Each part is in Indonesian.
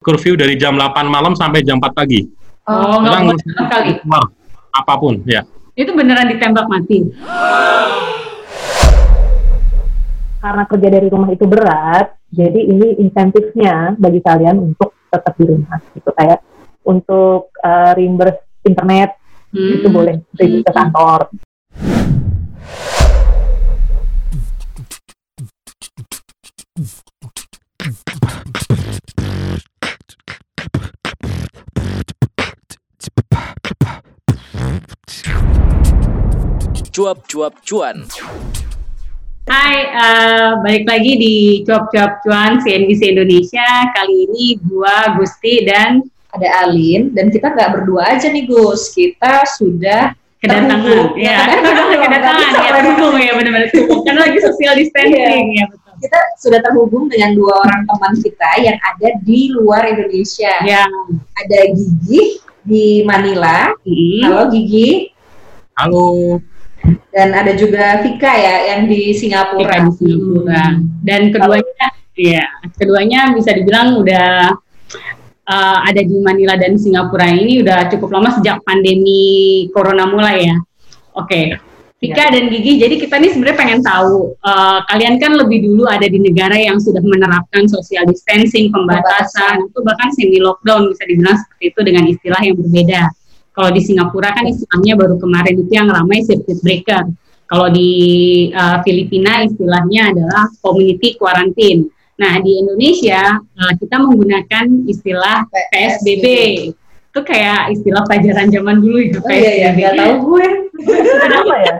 curfew dari jam 8 malam sampai jam 4 pagi. Oh, nggak boleh sama sekali. keluar apa pun ya. Itu beneran ditembak mati. karena kerja dari rumah itu berat, jadi ini insentifnya bagi kalian untuk tetap di rumah. Gitu kayak untuk uh, reimburse internet Hmm. itu boleh pergi ke kantor. Cuap-cuap cuan. Hai, eh, balik lagi di Cuap-Cuap Cuan CNBC Indonesia. Kali ini gua, Gusti, dan ada Alin dan kita nggak berdua aja nih Gus kita sudah kedatangan. Terhubung. Ya, Ya, kedatangan, kedatangan. Ya, terhubung ya, benar-benar. Karena lagi social distancing. Ya, betul. kita sudah terhubung dengan dua orang teman kita yang ada di luar Indonesia Ya. ada Gigi di Manila Hmm. halo Gigi Halo. dan ada juga Vika ya yang di Singapura Kita di Singapura. Dan keduanya, ya, keduanya bisa dibilang udah uh, ada di Manila dan Singapura ini udah cukup lama sejak pandemi corona mulai ya. Oke. Vika dan Gigi, jadi kita nih sebenarnya pengen tahu, uh, kalian kan lebih dulu ada di negara yang sudah menerapkan social distancing, pembatasan, itu bahkan semi lockdown bisa dibilang seperti itu dengan istilah yang berbeda. Kalau di Singapura kan istilahnya baru kemarin itu yang ramai circuit breaker. Kalau di uh, Filipina istilahnya adalah community quarantine. Nah di Indonesia uh, kita menggunakan istilah PSBB. Itu kayak istilah pelajaran zaman dulu itu oh iya iya nggak tahu gue Kenapa ya?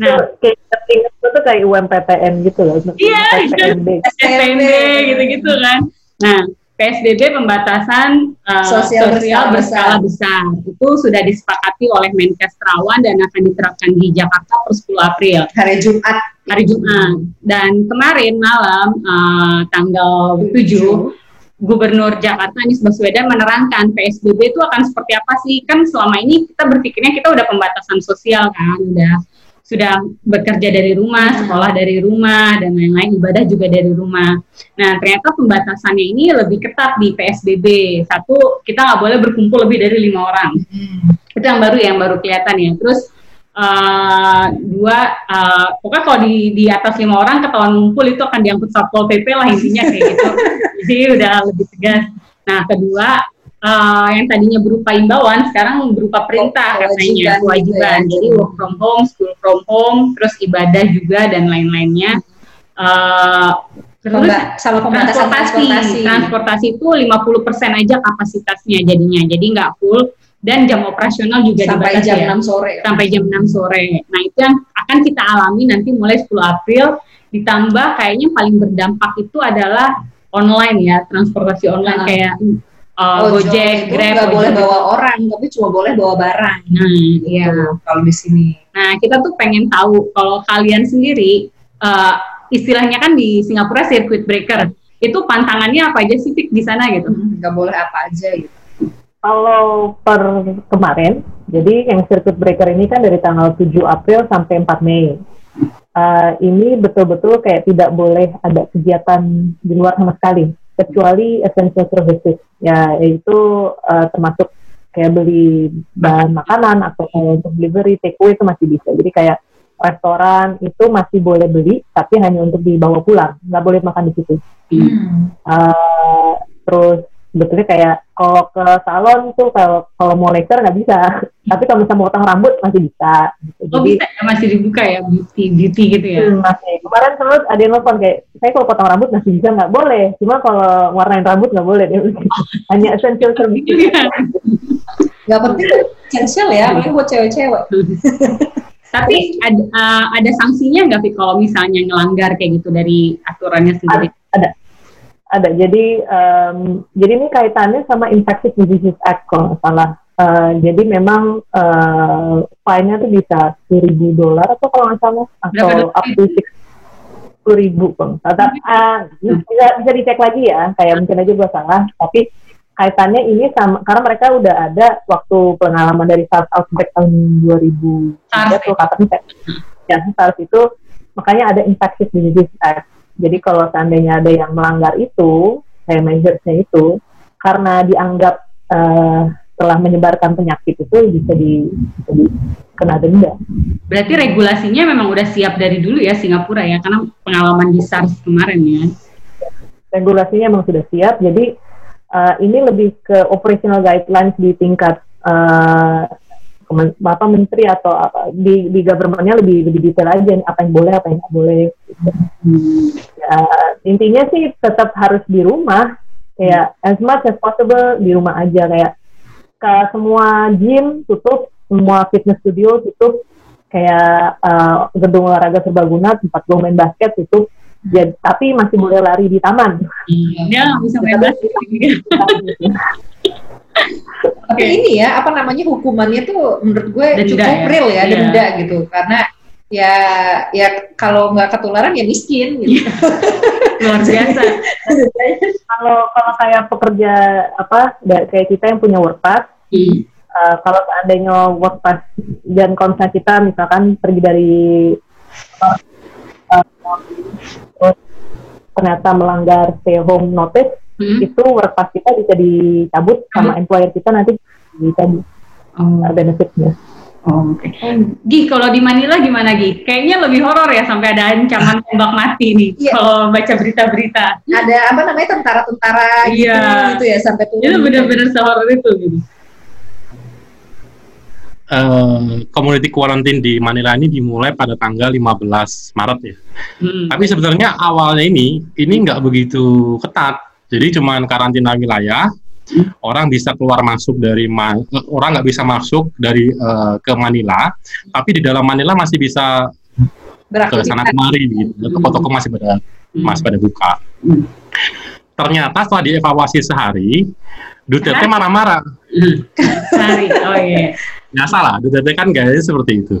nah, kayak ingat itu tuh kayak UMPTN gitu loh. Iya. SPB gitu-gitu kan. Nah, PSBB pembatasan uh, Sosial sosial, berskala berskala besar. itu sudah disepakati oleh Menkes Terawan dan akan diterapkan di Jakarta per 10 April hari Jumat hari Jumat. Dan kemarin malam uh, tanggal 7 Gubernur Jakarta Anies Baswedan menerangkan PSBB itu akan seperti apa sih? Kan selama ini kita berpikirnya kita udah pembatasan sosial kan, udah sudah bekerja dari rumah, sekolah dari rumah dan lain-lain, ibadah juga dari rumah. Nah ternyata pembatasannya ini lebih ketat di PSBB. Satu kita nggak boleh berkumpul lebih dari lima orang. Itu yang baru yang baru kelihatan ya. Terus uh, dua, uh, pokoknya kalau di di atas lima orang ketahuan ngumpul itu akan diangkut satpol pp lah intinya kayak gitu. Jadi udah lebih tegas. Nah kedua uh, yang tadinya berupa imbauan sekarang berupa perintah katanya Kewajiban kewajiban. gitu ya. Jadi work from home, school from home, terus ibadah juga dan lain-lainnya. Uh, terus Pemba- sama pembatasan transportasi. transportasi itu 50% aja kapasitasnya jadinya. Jadi nggak full dan jam operasional juga sampai dibatasi jam ya 6 sore sampai jam 6 sore. Nah, itu yang akan kita alami nanti mulai 10 April ditambah kayaknya paling berdampak itu adalah online ya, transportasi online Ah. kayak uh, Ojol Gojek, itu Grab, nggak boleh bawa orang tapi cuma boleh bawa barang Nah, iya. Gitu, kalau di sini Nah, kita tuh pengen tahu kalau kalian sendiri uh, istilahnya kan di Singapura circuit breaker. Itu pantangannya apa aja sih Fik, di sana gitu? nggak boleh apa aja gitu Kalau per kemarin, jadi yang circuit breaker ini kan dari tanggal 7 April sampai 4 Mei. Uh, ini betul-betul kayak tidak boleh ada kegiatan di luar sama sekali, kecuali essential services. Ya, yaitu uh, termasuk kayak beli bahan makanan atau kayak untuk delivery, take away itu masih bisa. Jadi kayak restoran itu masih boleh beli, tapi hanya untuk dibawa pulang, nggak boleh makan di situ. Uh, terus sebetulnya kayak kalau ke salon tuh kalau kalau mau laser nggak bisa. Tapi kalau misalnya mau potong rambut masih bisa. Gitu. Oh jadi bisa ya, masih dibuka ya? Beauty beauty gitu ya? hmm, masih. Kemarin terus ada yang nelfon kayak saya kalau potong rambut masih bisa nggak? Boleh. Cuma kalau warnain rambut nggak boleh. Hanya essential service. Iya. nggak penting cancel ya paling buat cewek-cewek. Tapi ada, uh, ada sanksinya nggak sih kalau misalnya ngelanggar kayak gitu dari aturannya sendiri? ada ada jadi em, jadi ini kaitannya sama Infectious Diseases Act kalau nggak salah Eh, jadi memang eh, fine-nya tuh bisa 1000 dolar atau kalau nggak salah atau up to six puluh ribu bang. Tetap ah, bisa bisa dicek lagi ya. Kayak mungkin aja gua salah. Tapi kaitannya ini sama karena mereka udah ada waktu pengalaman dari SARS outbreak tahun 2003 SARS, tuh katanya ya SARS itu makanya ada infectious disease act Jadi kalau seandainya ada yang melanggar itu, saya measures-nya itu, karena dianggap eh, telah menyebarkan penyakit itu bisa di, bisa di kena denda. Berarti regulasinya memang udah siap dari dulu ya Singapura ya, karena pengalaman di SARS kemarin ya. Regulasinya memang sudah siap, jadi eh, ini lebih ke operational guidelines di tingkat kemen- apa menteri atau apa di di governmentnya lebih lebih detail aja nih, apa yang boleh apa yang nggak boleh. Ya, intinya sih tetap harus di rumah kayak as much as possible di rumah aja kayak ke semua gym tutup semua fitness studio tutup kayak eh, gedung olahraga serbaguna tempat gue main basket tutup jadi tapi masih boleh lari di taman nggak bisa main basket. Tapi ini ya apa namanya hukumannya tuh menurut gue Denda cukup ya? real ya Iya. denda gitu karena ya ya kalau nggak ketularan ya miskin gitu. Luar biasa. kalau kalau saya pekerja apa kayak kita yang punya work pass Hmm. eh, kalau seandainya work pass dan misalnya kita misalkan pergi dari eh, terus ternyata melanggar stay home notice Hmm. itu work pass kita bisa dicabut sama employer kita nanti dicabut Oh, eh, benefitnya. oh, oke. Gi, kalau di Manila gimana Gi? Kayaknya lebih horor ya sampai ada ancaman tembak mati nih. Iya. Kalau baca berita-berita, Ada apa namanya tentara-tentara gitu, Iya. gitu ya sampai turun. itu benar-benar sehoror itu gitu. Eh, community quarantine di Manila ini dimulai pada tanggal 15 Maret ya. Hmm. Tapi sebenarnya awalnya ini ini nggak begitu ketat. Jadi cuman karantina wilayah. Orang bisa keluar masuk dari Ma- orang nggak bisa masuk dari eh, ke Manila, tapi di dalam Manila masih bisa ke sana kemari gitu. Toko-toko masih pada masih pada buka. Hmm. Ternyata setelah dievaluasi sehari, Duterte marah-marah. Hmm. Hari, oh iya. nggak salah Duterte kan gayanya seperti itu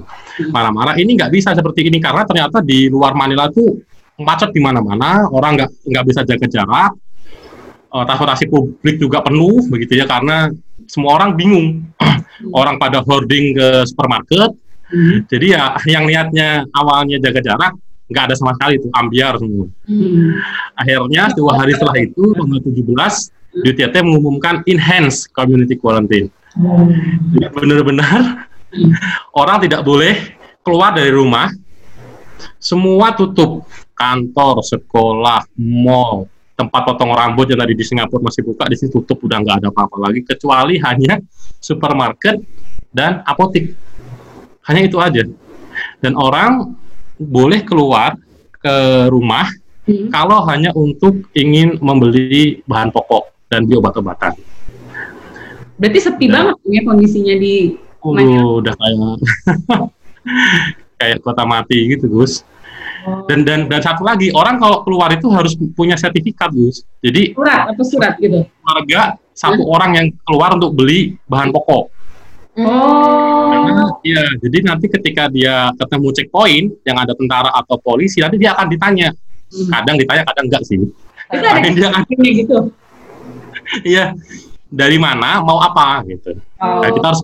marah-marah ini nggak bisa seperti ini karena ternyata di luar Manila tuh macet di mana-mana orang nggak nggak bisa jaga jarak Eh, transportasi publik juga penuh begitu ya karena semua orang bingung orang pada hoarding ke supermarket Hmm. jadi ya yang niatnya awalnya jaga jarak nggak ada sama sekali itu ambiar semua Hmm. akhirnya dua hari setelah itu tanggal 17 Duterte mengumumkan enhanced community quarantine jadi benar-benar orang tidak boleh keluar dari rumah. Semua tutup. Kantor, sekolah, mall, tempat potong rambut yang tadi di Singapura masih buka, di sini tutup udah nggak ada apa-apa lagi kecuali hanya supermarket dan apotik. Hanya itu aja. Dan orang boleh keluar ke rumah Hmm. kalau hanya untuk ingin membeli bahan pokok dan beli obat-obatan. Berarti sepi Nah. banget ya kondisinya di Uh, udah kayak kayak kota mati gitu, Gus. Dan dan dan satu lagi, orang kalau keluar itu harus punya sertifikat, Gus. Jadi surat atau surat gitu. warga satu orang yang keluar untuk beli bahan pokok. Oh. Karena, Iya, jadi nanti ketika dia ketemu checkpoint yang ada tentara atau polisi, nanti dia akan ditanya. Hmm. Kadang ditanya, kadang enggak sih. Itu ada dia akan, gitu. iya, dari mana, mau apa gitu. Oh, Nah, kita harus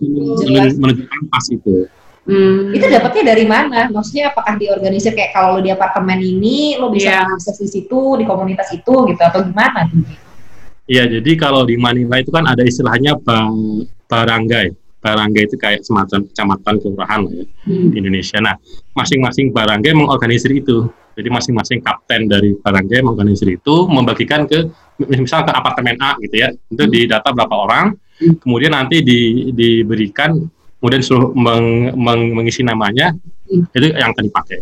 menunjukkan pas itu. Hmm. Itu dapatnya dari mana? Maksudnya apakah diorganisir kayak kalau lo di apartemen ini lo bisa Iya. mengakses di situ di komunitas itu gitu atau gimana? tuh? Iya, jadi kalau di Manila itu kan ada istilahnya bang, baranggai. Baranggai itu kayak semacam kecamatan kelurahan lah ya Hmm. di Indonesia. Nah, masing-masing baranggai mengorganisir itu. Jadi masing-masing kapten dari baranggai mengorganisir itu membagikan ke misal ke apartemen A gitu ya. Itu di data berapa orang, Hmm. kemudian nanti di, diberikan kemudian suruh meng- meng- mengisi namanya Hmm. itu yang akan dipakai.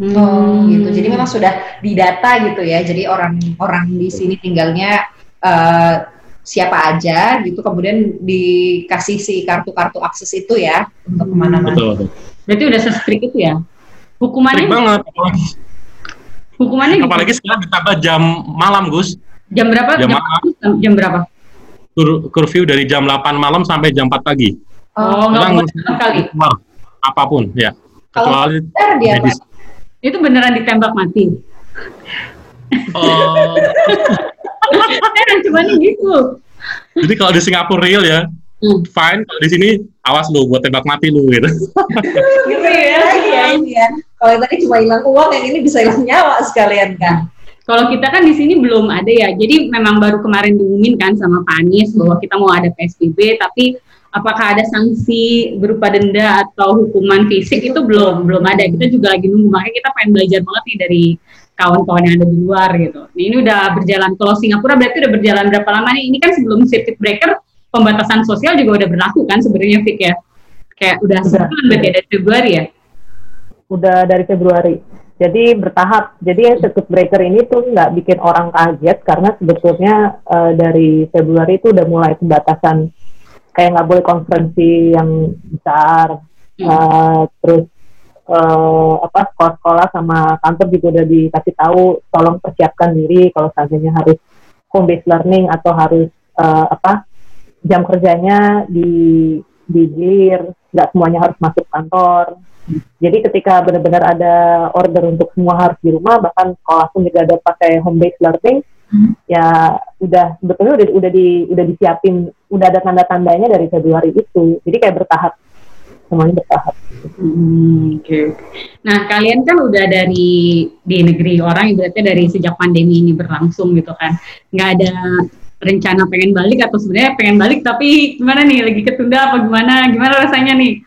Oh gitu. Jadi memang sudah didata gitu ya. Jadi orang-orang di sini tinggalnya eh, siapa aja gitu. Kemudian dikasih si kartu-kartu akses itu ya untuk ke mana-mana. Betul. Berarti udah se-strict itu ya. Hukumannya Baik banget. Apalagi, hukumannya gitu. apalagi sekarang ditambah jam malam, Gus. jam berapa? jam Jam, malam. jam berapa? Kur- Kurview dari jam 8 malam sampai jam 4 pagi. Oh, nggak sekali. keluar apa pun ya. Kalau- Kecuali Ntar dia apa? medis. Itu beneran ditembak mati. Oh, Eh, cuman gitu. jadi kalau di Singapura real ya, hmm. fine. Kalau di sini awas lu buat tembak mati lu gitu. gitu ya, ya ini ya. Kalau tadi cuma hilang uang, yang ini bisa hilang nyawa sekalian kan. Kalau kita kan di sini belum ada ya, jadi memang baru kemarin diumumin kan sama Pak Anies bahwa kita mau ada PSBB, tapi apakah ada sanksi berupa denda atau hukuman fisik? Itu belum belum ada. Kita juga lagi nunggu. Makanya kita pengen belajar banget nih dari kawan-kawan yang ada di luar gitu. Nah, ini udah berjalan. Kalau Singapura berarti udah berjalan berapa lama nih? Ini kan sebelum circuit breaker pembatasan sosial juga udah berlaku kan sebenarnya Fik ya? Kayak udah sebulan berarti ya, dari Februari ya? Udah dari Februari. Jadi bertahap. Jadi circuit breaker ini tuh nggak bikin orang kaget karena sebetulnya uh, dari Februari itu udah mulai pembatasan kayak nggak boleh konferensi yang besar hmm. uh, terus uh, apa sekolah-sekolah sama kantor juga udah dikasih tahu tolong persiapkan diri kalau seandainya harus home based learning atau harus uh, apa jam kerjanya di digilir nggak semuanya harus masuk kantor jadi ketika benar-benar ada order untuk semua harus di rumah bahkan sekolah pun juga ada pakai home based learning hmm. ya udah sebetulnya udah udah di udah disiapin udah ada tanda-tandanya dari Februari itu jadi kayak bertahap semuanya bertahap. Hmm, Oke. Okay. Nah kalian kan udah dari di negeri orang ibaratnya dari sejak pandemi ini berlangsung gitu kan nggak ada rencana pengen balik atau sebenarnya pengen balik tapi gimana nih lagi ketunda apa gimana gimana rasanya nih?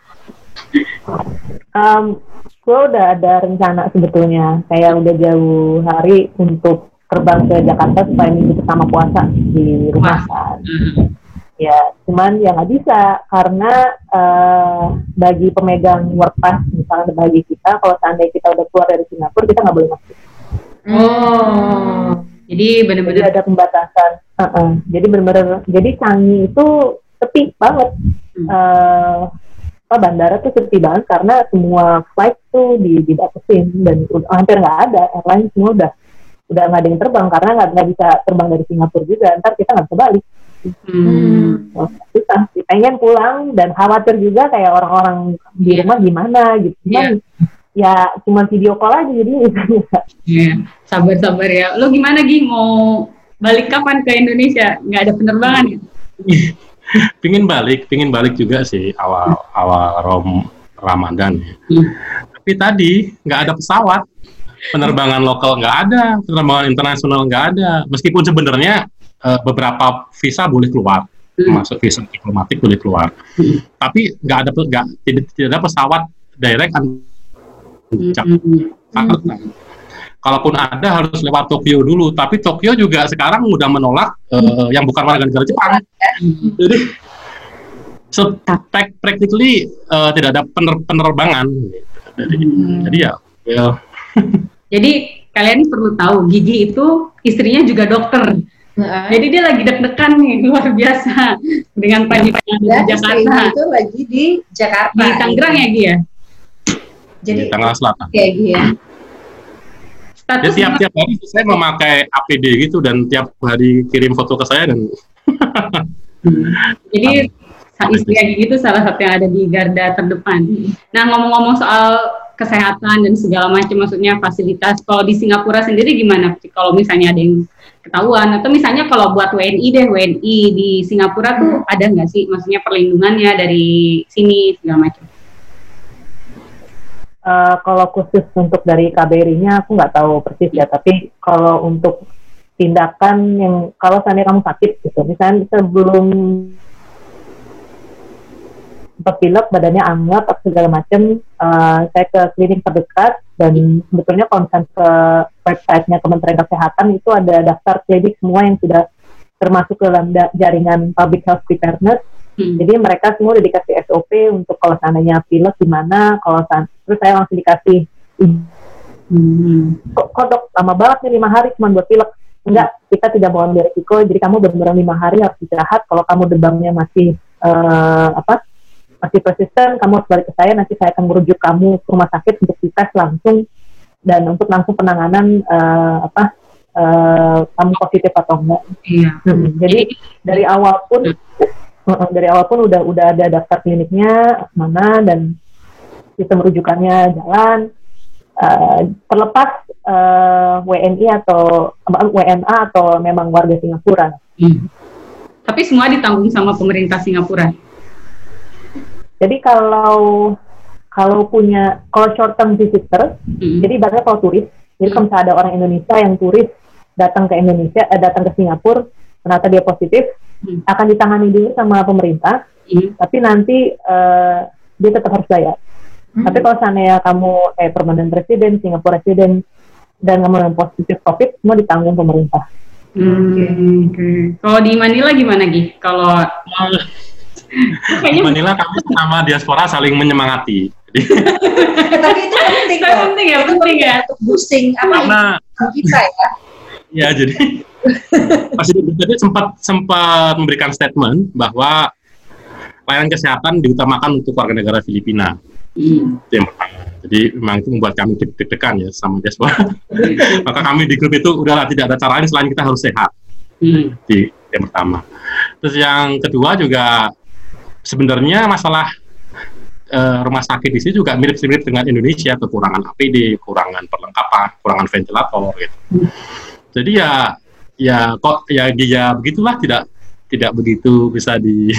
Um, gue udah ada rencana sebetulnya kayak udah jauh hari untuk terbang ke Jakarta supaya minggu pertama puasa di rumah kan. Ya, cuman ya nggak bisa karena uh, bagi pemegang work pass misalnya bagi kita kalau seandainya kita udah keluar dari Singapura kita nggak boleh masuk. Oh, jadi benar-benar ada pembatasan. Uh -uh. Jadi benar-benar jadi Canggih itu sepi banget. Hmm. Uh, apa bandara tuh sepi banget karena semua flight tuh dibatasin dan hampir nggak ada airline semua udah udah nggak ada yang terbang karena nggak nggak bisa terbang dari Singapura juga ntar kita nggak bisa balik hmm. oh, susah pengen pulang dan khawatir juga kayak orang-orang di yeah. rumah gimana gitu cuman yeah. ya cuma video call aja jadi yeah. sabar sabar ya lo gimana Gi mau balik kapan ke Indonesia nggak ada penerbangan ya pingin balik pingin balik juga sih awal awal rom Ramadan ya. Hmm. Tapi tadi nggak ada pesawat penerbangan lokal nggak ada, penerbangan internasional nggak ada. Meskipun sebenarnya uh, beberapa visa boleh keluar, hmm. masuk visa diplomatik boleh keluar, hmm. tapi nggak ada nggak tidak, tidak ada pesawat direct puncak. Hmm. hmm. Kalaupun ada harus lewat Tokyo dulu, tapi Tokyo juga sekarang udah menolak uh, yang bukan warga negara Jepang. Hmm. Jadi so, practically uh, tidak ada pener penerbangan. Jadi, hmm. jadi ya, ya jadi kalian perlu tahu Gigi itu istrinya juga dokter. Nah. Jadi dia lagi deg-degan nih luar biasa dengan pagi-pagi di Jakarta. itu lagi di Jakarta. Di Tangerang ya Gi ya. Jadi di Tangerang Selatan. Ya. Status ya, tiap-tiap hari saya memakai APD gitu dan tiap hari kirim foto ke saya dan. hmm. Jadi istri Gigi itu salah satu yang ada di garda terdepan. Nah ngomong-ngomong soal kesehatan dan segala macam maksudnya fasilitas. Kalau di Singapura sendiri gimana? Kalau misalnya ada yang ketahuan atau misalnya kalau buat WNI deh WNI di Singapura tuh hmm. ada nggak sih? Maksudnya perlindungannya dari sini segala macam. Uh, kalau khusus untuk dari KBRI-nya aku nggak tahu persis ya. Tapi kalau untuk tindakan yang kalau seandainya kamu sakit gitu misalnya sebelum sempat pilek, badannya anget, atau segala macam. Uh, saya ke klinik terdekat dan sebetulnya konsen ke websitenya Kementerian Kesehatan itu ada daftar klinik semua yang sudah termasuk ke dalam jaringan public health preparedness. Hmm. Jadi mereka semua udah dikasih SOP untuk kalau seandainya pilek gimana, kalau terus saya langsung dikasih hmm. kok, kok dok lama banget nih lima hari cuma buat pilek enggak kita tidak mau ambil risiko jadi kamu benar-benar lima hari harus istirahat kalau kamu demamnya masih uh, apa masih persisten, kamu harus balik ke saya, nanti saya akan merujuk kamu ke rumah sakit untuk dites langsung dan untuk langsung penanganan uh, apa uh, kamu positif atau enggak. Iya. Hmm, jadi dari awal pun uh, dari awal pun udah udah ada daftar kliniknya mana dan sistem rujukannya jalan. Uh, terlepas uh, WNI atau uh, WNA atau memang warga Singapura. Hmm. Tapi semua ditanggung sama pemerintah Singapura. Jadi kalau kalau punya kalau short term visitor, Mm. jadi ibaratnya kalau turis, jadi Hmm. kalau misalnya ada orang Indonesia yang turis datang ke Indonesia, eh, datang ke Singapura, ternyata dia positif, Hmm. akan ditangani dulu sama pemerintah, Mm. tapi nanti eh, dia tetap harus bayar. Hmm. Tapi kalau seandainya kamu kayak permanent resident, Singapore resident, dan kamu yang positif COVID, semua ditanggung pemerintah. Hmm, oke. Kalau di Manila gimana Gi? Kalau Manila kami sama diaspora saling menyemangati. Jadi, Eh, tapi itu penting Itu loh. penting ya, Itu penting ya. Untuk boosting apa karena imun kita ya. ya jadi Presiden Duterte sempat sempat memberikan statement bahwa layanan kesehatan diutamakan untuk warga negara Filipina. Hmm. Itu yang pertama. Jadi memang itu membuat kami deg- deg-degan ya sama diaspora. Maka kami di grup itu udahlah tidak ada cara lain selain kita harus sehat. Hmm. Di yang pertama. Terus yang kedua juga sebenarnya masalah eh, rumah sakit di sini juga mirip-mirip dengan Indonesia, kekurangan APD, kekurangan perlengkapan, kekurangan ventilator gitu. Jadi ya ya kok ya ya begitulah tidak tidak begitu bisa di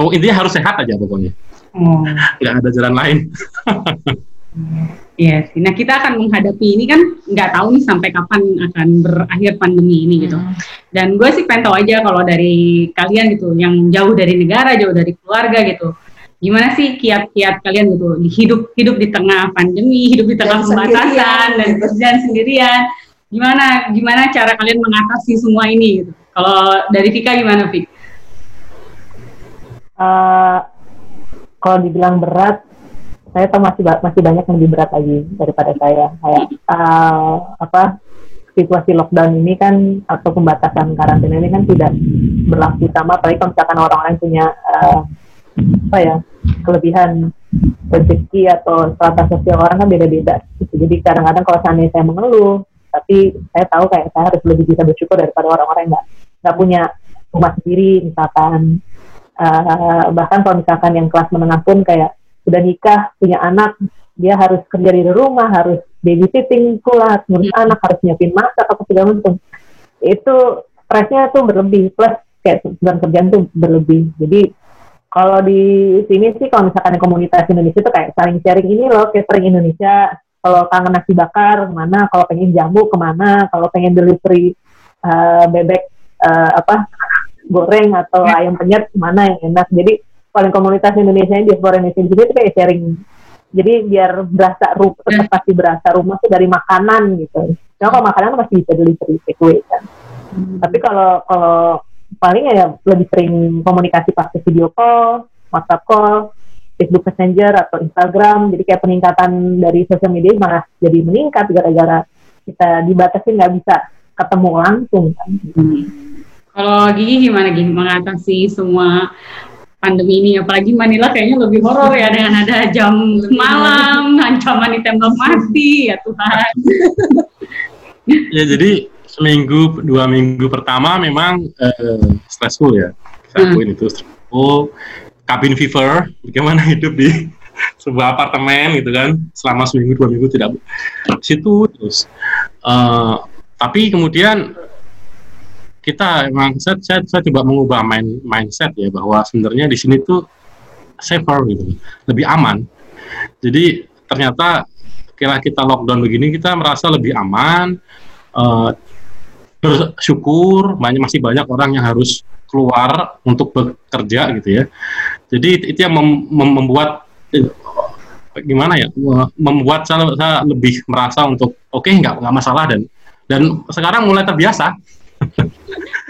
Oh, intinya harus sehat aja pokoknya. Nggak ada jalan lain. Iya sih. Nah kita akan menghadapi ini kan nggak tahu nih sampai kapan akan berakhir pandemi ini gitu. Hmm. Dan gue sih pengen tahu aja kalau dari kalian gitu, yang jauh dari negara, jauh dari keluarga gitu. Gimana sih kiat-kiat kalian gitu, hidup hidup di tengah pandemi, hidup di tengah Dan pembatasan sendirian, dan dan sendirian. Gimana gimana cara kalian mengatasi semua ini gitu? Kalau dari Vika gimana Vika? Eh, kalau dibilang berat, saya tahu masih masih banyak yang lebih berat lagi daripada saya. Kayak eh, apa situasi lockdown ini kan atau pembatasan karantina ini kan tidak berlaku sama, apalagi kalau misalkan orang-orang punya eh, apa ya kelebihan rezeki atau strata sosial orang kan beda-beda. Gitu. Jadi kadang-kadang kalau seandainya saya mengeluh, tapi saya tahu kayak saya harus lebih bisa bersyukur daripada orang-orang yang nggak nggak punya rumah sendiri misalkan Eh, bahkan kalau misalkan yang kelas menengah pun kayak udah nikah punya anak dia harus kerja di rumah harus babysitting pula ngurus anak harus nyiapin masak apa segala macam. Itu stresnya tuh berlebih plus kayak beban kerjaan tuh berlebih. Jadi kalau di sini sih kalau misalkan komunitas Indonesia tuh kayak saling sharing ini loh catering Indonesia. Kalau kangen nasi bakar ke mana? Kalau pengen jamu ke mana? Kalau pengen delivery eh, bebek eh, apa goreng atau ayam penyet mana yang enak? Jadi paling komunitas Indonesia di diaspora Indonesia di sini tuh kayak sharing. Jadi biar berasa rumah tetap pasti berasa rumah tuh dari makanan gitu. Cuma kalau makanan masih bisa delivery take away kan. Tapi kalau kalau paling ya lebih sering komunikasi pakai video call WhatsApp call Facebook Messenger atau Instagram. Jadi kayak peningkatan dari sosial media malah jadi meningkat gara-gara kita dibatasi nggak bisa ketemu langsung kan. Kalau Gigi gimana Gigi? Mengatasi semua pandemi ini? Apalagi Manila kayaknya lebih horor ya dengan ada jam malam, ancaman ditembak mati ya Tuhan. Ya jadi seminggu dua minggu pertama memang eh, stressful ya. Saya Hmm. akuin itu stressful. Cabin fever, bagaimana hidup di sebuah apartemen gitu kan selama seminggu dua minggu tidak di situ terus. Eh, tapi kemudian kita emang saya, saya, coba mengubah main, mindset ya bahwa sebenarnya di sini tuh safer gitu, lebih aman. Jadi ternyata kira kita lockdown begini kita merasa lebih aman, eh, bersyukur banyak masih banyak orang yang harus keluar untuk bekerja gitu ya. Jadi itu- yang mem- mem- membuat eh, gimana ya me- membuat saya, saya lebih merasa untuk oke nggak nggak masalah dan dan sekarang mulai terbiasa.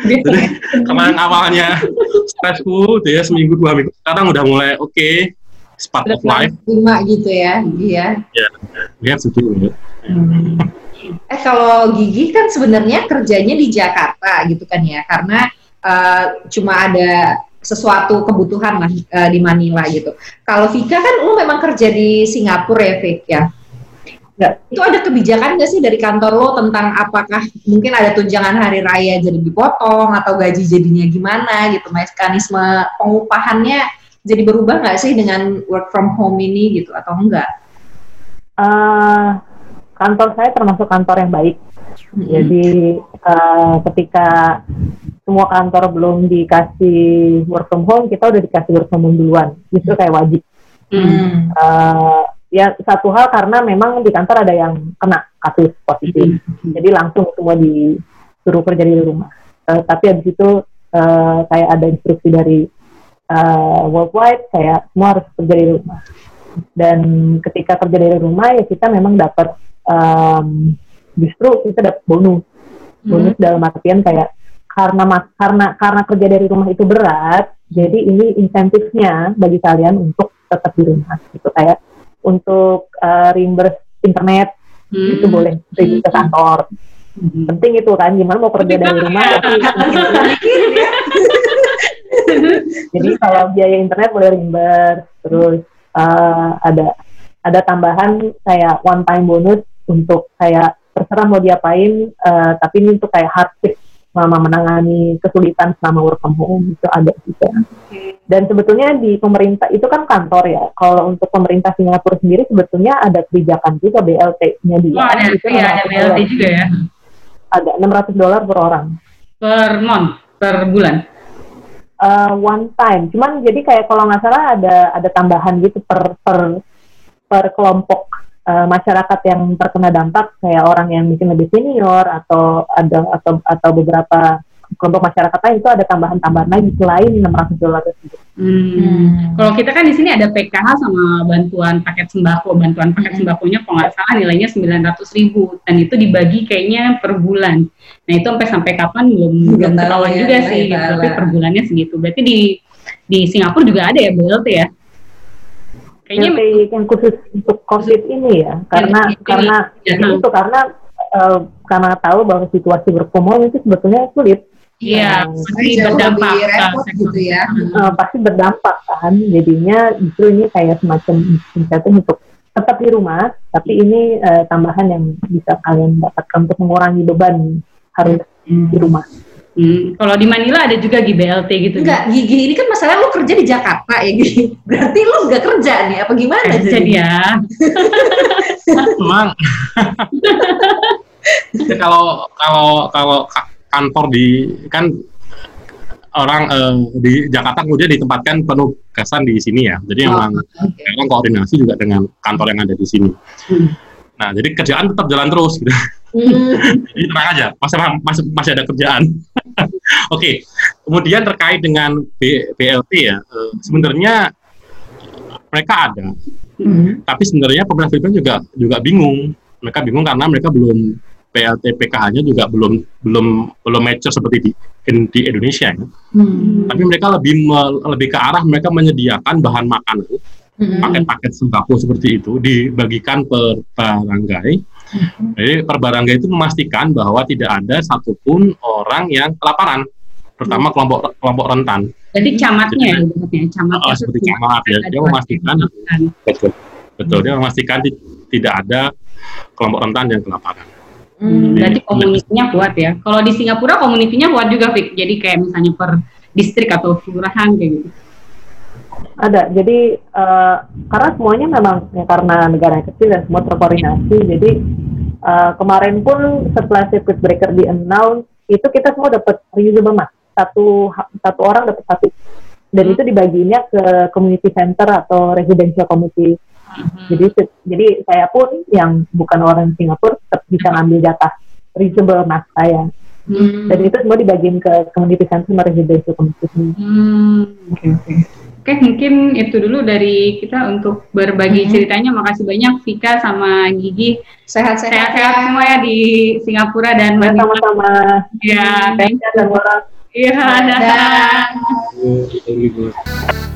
Jadi yang awalnya stressful gitu ya seminggu dua minggu sekarang udah mulai oke it's part of life Lima gitu ya, iya. we have to do it. Eh kalau Gigi kan sebenarnya kerjanya di Jakarta gitu kan ya, karena eh, cuma ada sesuatu kebutuhan lah eh, di Manila gitu. Kalau Vika kan lu memang kerja di Singapura ya, Vika ya? Nggak. Itu ada kebijakan nggak sih dari kantor lo tentang apakah mungkin ada tunjangan hari raya jadi dipotong atau gaji jadinya gimana gitu, mekanisme pengupahannya jadi berubah nggak sih dengan work from home ini gitu atau enggak? Eh, kantor saya termasuk kantor yang baik. Jadi eh, ketika semua kantor belum dikasih work from home, kita udah dikasih work from home duluan. Justru kayak wajib. Hmm. Uh, ya satu hal karena memang di kantor ada yang kena kasus positif, jadi langsung semua disuruh kerja di rumah. Uh, tapi habis itu uh, kayak ada instruksi dari uh, worldwide kayak semua harus kerja di rumah. Dan ketika kerja dari rumah ya kita memang dapat um, justru kita dapat bonus, bonus dalam artian kayak karena mas, karena karena kerja dari rumah itu berat, jadi ini insentifnya bagi kalian untuk tetap di rumah. Gitu kayak untuk uh, reimburse internet Hmm. itu boleh pergi ke kantor Hmm. penting itu kan gimana mau kerja dari rumah tapi jadi kalau biaya internet boleh reimburse terus uh, ada ada tambahan kayak one time bonus untuk kayak terserah mau diapain uh, tapi ini untuk kayak hardship selama menangani kesulitan selama work from home itu ada juga. Dan sebetulnya di pemerintah itu kan kantor ya. Kalau untuk pemerintah Singapura sendiri sebetulnya ada kebijakan juga BLT-nya dia. Oh, ada, itu iya, ada 600 BLT dolar. juga ya. Ada 600 dolar per orang. Per month, per bulan. Uh, one time. Cuman jadi kayak kalau nggak salah ada ada tambahan gitu per per per kelompok uh, masyarakat yang terkena dampak kayak orang yang mungkin lebih senior atau ada atau atau beberapa kelompok masyarakat lain itu ada tambahan-tambahan lagi selain 600 dolar tersebut. Hmm. Kalau kita kan di sini ada PKH sama bantuan paket sembako. Bantuan paket sembakonya kalau nggak salah nilainya 900 ribu dan itu dibagi kayaknya per bulan. Nah itu sampai sampai kapan belum Belum belum tahu ketahuan ya, juga nilai sih. Gitu. bala. Tapi per bulannya segitu. Berarti di di Singapura juga ada ya BLT ya? Kayaknya BLT yang khusus untuk COVID ini ya, karena ini. karena Ya. itu karena eh, karena tahu bahwa situasi berkerumun itu sebetulnya sulit, iya yang- pasti Jauh berdampak repot gitu ya. eh, pasti berdampak kan. Jadinya justru ini kayak semacam insentif untuk tetap di rumah, tapi ini eh, tambahan yang bisa kalian dapatkan untuk mengurangi beban harus di rumah. Hmm, Kalau di Manila ada juga GBLT gitu. Enggak, Gigi ini kan masalah lu kerja di Jakarta ya Gigi. Berarti lu nggak kerja nih, apa gimana Kerja jadi? Ya, kalau kalau kalau ka- kantor di kan orang eh, di Jakarta kemudian ditempatkan penugasan di sini ya. Jadi Oh, memang oke. memang koordinasi juga dengan kantor yang ada di sini. Hmm. Nah, jadi kerjaan tetap jalan terus gitu. Hmm. Jadi tenang aja, masih masih, masih ada kerjaan. Oke, kemudian terkait dengan B- BLT ya, eh, sebenarnya mereka ada, Hmm. tapi sebenarnya pemerintah Filipina juga juga bingung. Mereka bingung karena mereka belum BLT PKH-nya juga belum belum belum mature seperti di di Indonesia ya. Hmm. Tapi mereka lebih me- lebih ke arah mereka menyediakan bahan makanan Hmm. paket-paket sembako seperti itu dibagikan per baranggai. Jadi per baranggai itu memastikan bahwa tidak ada satupun orang yang kelaparan, terutama kelompok kelompok rentan. Berarti camatnya ya, ibaratnya, camat Oh, seperti camat ya, dia memastikan betul, betul dia memastikan ti- tidak ada kelompok rentan yang kelaparan. Hmm. Berarti komunitinya kuat ya. Kalau di Singapura komunitinya kuat juga, Fik. Jadi kayak misalnya per distrik atau kelurahan kayak gitu. Ada, jadi eh, karena semuanya memang ya, karena negara yang kecil dan semua terkoordinasi, jadi eh, kemarin pun setelah circuit breaker di announce itu kita semua dapat reusable mask satu satu orang dapat satu dan Hmm. itu dibaginya ke community center atau residential community. Jadi se- jadi saya pun yang bukan orang Singapura tetap bisa ngambil jatah reusable mask saya Hmm. dan itu semua dibagiin ke community center sama residential community. Hmm, oke mungkin itu dulu dari kita untuk berbagi Hmm. ceritanya. Makasih banyak Vika sama Gigi. Sehat-sehat semua ya di Singapura dan Manila. sama-sama Ya, dan waras. iya, dadah. Good.